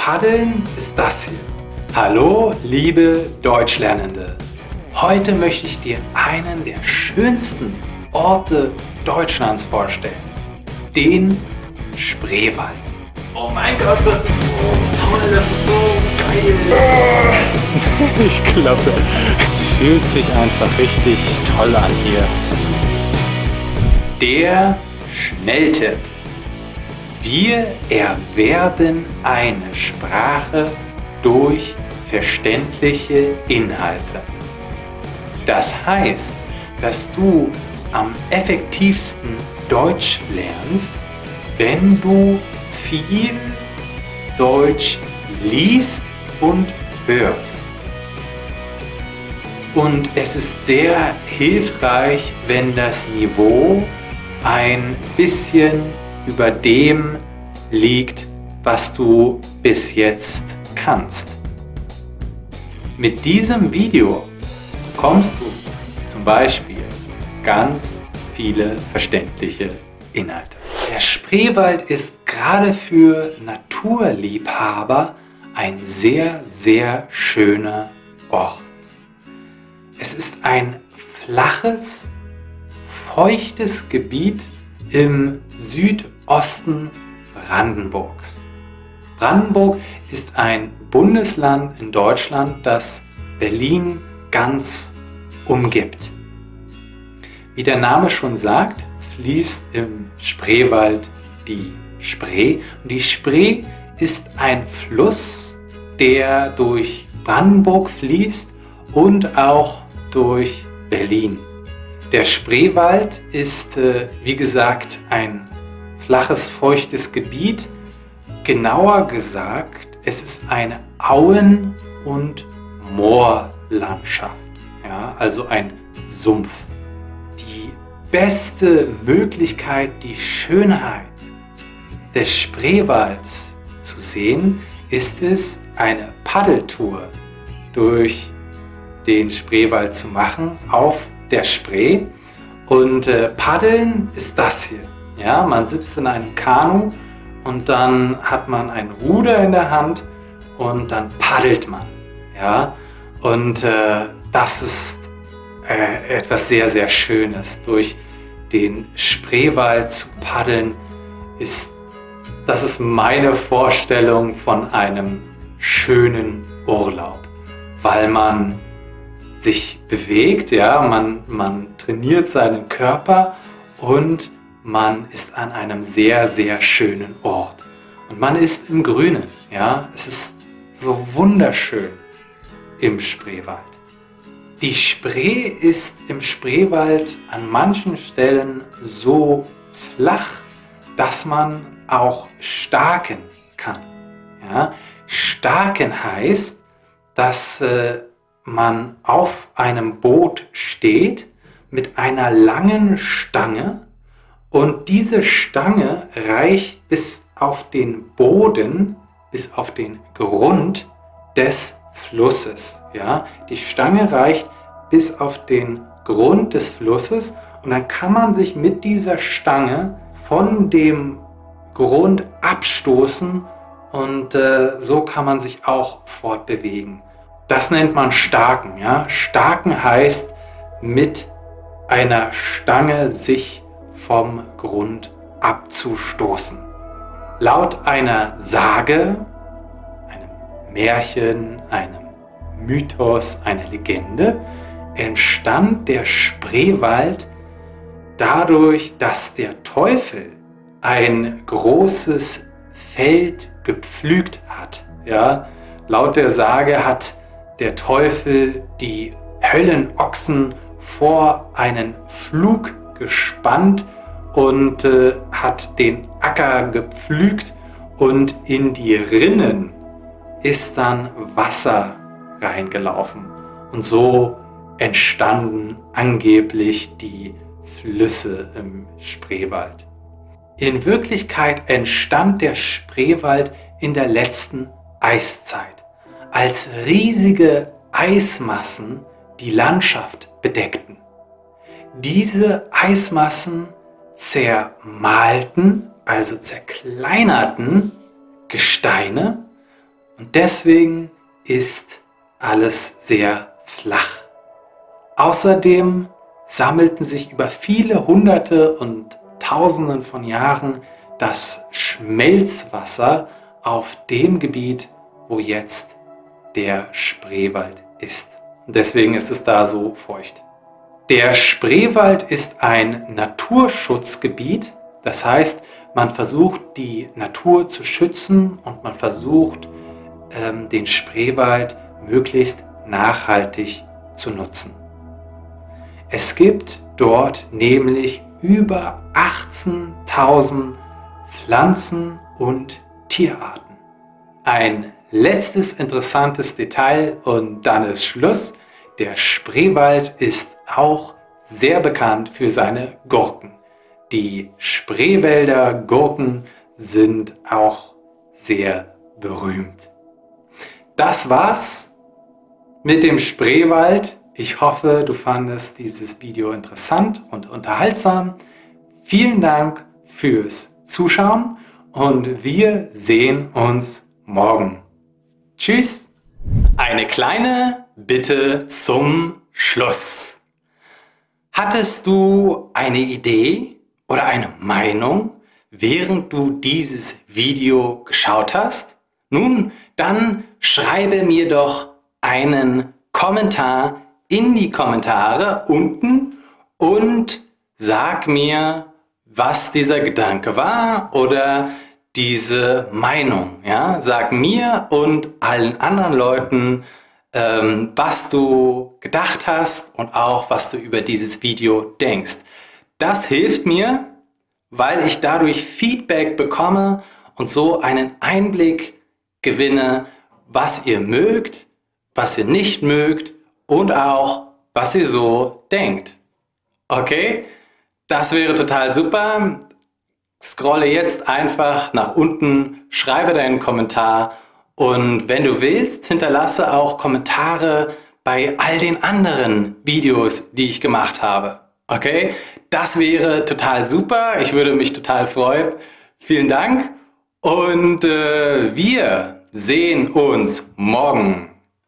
Paddeln ist das hier. Hallo, liebe Deutschlernende. Heute möchte ich dir einen der schönsten Orte Deutschlands vorstellen. Den Spreewald. Oh mein Gott, das ist so toll, das ist so geil. Ich klappe. Fühlt sich einfach richtig toll an hier. Der Schnelltipp. Wir erwerben eine Sprache durch verständliche Inhalte. Das heißt, dass du am effektivsten Deutsch lernst, wenn du viel Deutsch liest und hörst. Und es ist sehr hilfreich, wenn das Niveau ein bisschen über dem liegt, was du bis jetzt kannst. Mit diesem Video bekommst du zum Beispiel ganz viele verständliche Inhalte. Der Spreewald ist gerade für Naturliebhaber ein sehr, sehr schöner Ort. Es ist ein flaches, feuchtes Gebiet im Südosten Brandenburgs. Brandenburg ist ein Bundesland in Deutschland, das Berlin ganz umgibt. Wie der Name schon sagt, fließt im Spreewald die Spree und die Spree ist ein Fluss, der durch Brandenburg fließt und auch durch Berlin. Der Spreewald ist, äh, wie gesagt, ein flaches, feuchtes Gebiet. Genauer gesagt, es ist eine Auen- und Moorlandschaft, ja, also ein Sumpf. Die beste Möglichkeit, die Schönheit des Spreewalds zu sehen, ist es, eine Paddeltour durch den Spreewald zu machen auf der Spree. Und äh, Paddeln ist das hier. Ja, man sitzt in einem Kanu und dann hat man ein Ruder in der Hand und dann paddelt man. Ja, und äh, das ist äh, etwas sehr, sehr Schönes. Durch den Spreewald zu paddeln ist, das ist meine Vorstellung von einem schönen Urlaub, weil man sich bewegt, ja, man, man trainiert seinen Körper und man ist an einem sehr, sehr schönen Ort. Und man ist im Grünen, ja, es ist so wunderschön im Spreewald. Die Spree ist im Spreewald an manchen Stellen so flach, dass man auch starken kann. Ja? Starken heißt, dass äh, man auf einem Boot steht mit einer langen Stange und diese Stange reicht bis auf den Boden, bis auf den Grund des Flusses. Ja? Die Stange reicht bis auf den Grund des Flusses und dann kann man sich mit dieser Stange von dem Grund abstoßen und äh, so kann man sich auch fortbewegen. Das nennt man Starken. Ja? Starken heißt mit einer Stange sich vom Grund abzustoßen. Laut einer Sage, einem Märchen, einem Mythos, einer Legende entstand der Spreewald dadurch, dass der Teufel ein großes Feld gepflügt hat. Ja, laut der Sage hat der Teufel die Höllenochsen vor einen Flug gespannt und äh, hat den Acker gepflügt und in die Rinnen ist dann Wasser reingelaufen. Und so entstanden angeblich die Flüsse im Spreewald. In Wirklichkeit entstand der Spreewald in der letzten Eiszeit als riesige Eismassen die Landschaft bedeckten. Diese Eismassen zermalten, also zerkleinerten Gesteine Und deswegen ist alles sehr flach. Außerdem sammelten sich über viele hunderte und tausenden von Jahren das Schmelzwasser auf dem Gebiet, wo jetzt der Spreewald ist. deswegen ist es da so feucht. Der Spreewald ist ein Naturschutzgebiet. Das heißt, man versucht die Natur zu schützen und man versucht ähm, den Spreewald möglichst nachhaltig zu nutzen. Es gibt dort nämlich über 18.000 Pflanzen und Tierarten. Ein letztes interessantes Detail und dann ist Schluss. Der Spreewald ist auch sehr bekannt für seine Gurken. Die Spreewälder Gurken sind auch sehr berühmt. Das war's mit dem Spreewald. Ich hoffe, du fandest dieses Video interessant und unterhaltsam. Vielen Dank fürs Zuschauen und wir sehen uns morgen. Tschüss. Eine kleine Bitte zum Schluss. Hattest du eine Idee oder eine Meinung, während du dieses Video geschaut hast? Nun, dann schreibe mir doch einen Kommentar in die Kommentare unten und sag mir, was dieser Gedanke war oder diese Meinung. Ja? Sag mir und allen anderen Leuten, ähm, was du gedacht hast und auch was du über dieses Video denkst. Das hilft mir, weil ich dadurch Feedback bekomme und so einen Einblick gewinne, was ihr mögt, was ihr nicht mögt und auch, was ihr so denkt. Okay? Das wäre total super. Scrolle jetzt einfach nach unten, schreibe deinen Kommentar und wenn du willst, hinterlasse auch Kommentare bei all den anderen Videos, die ich gemacht habe. Okay? Das wäre total super. Ich würde mich total freuen. Vielen Dank und äh, wir sehen uns morgen.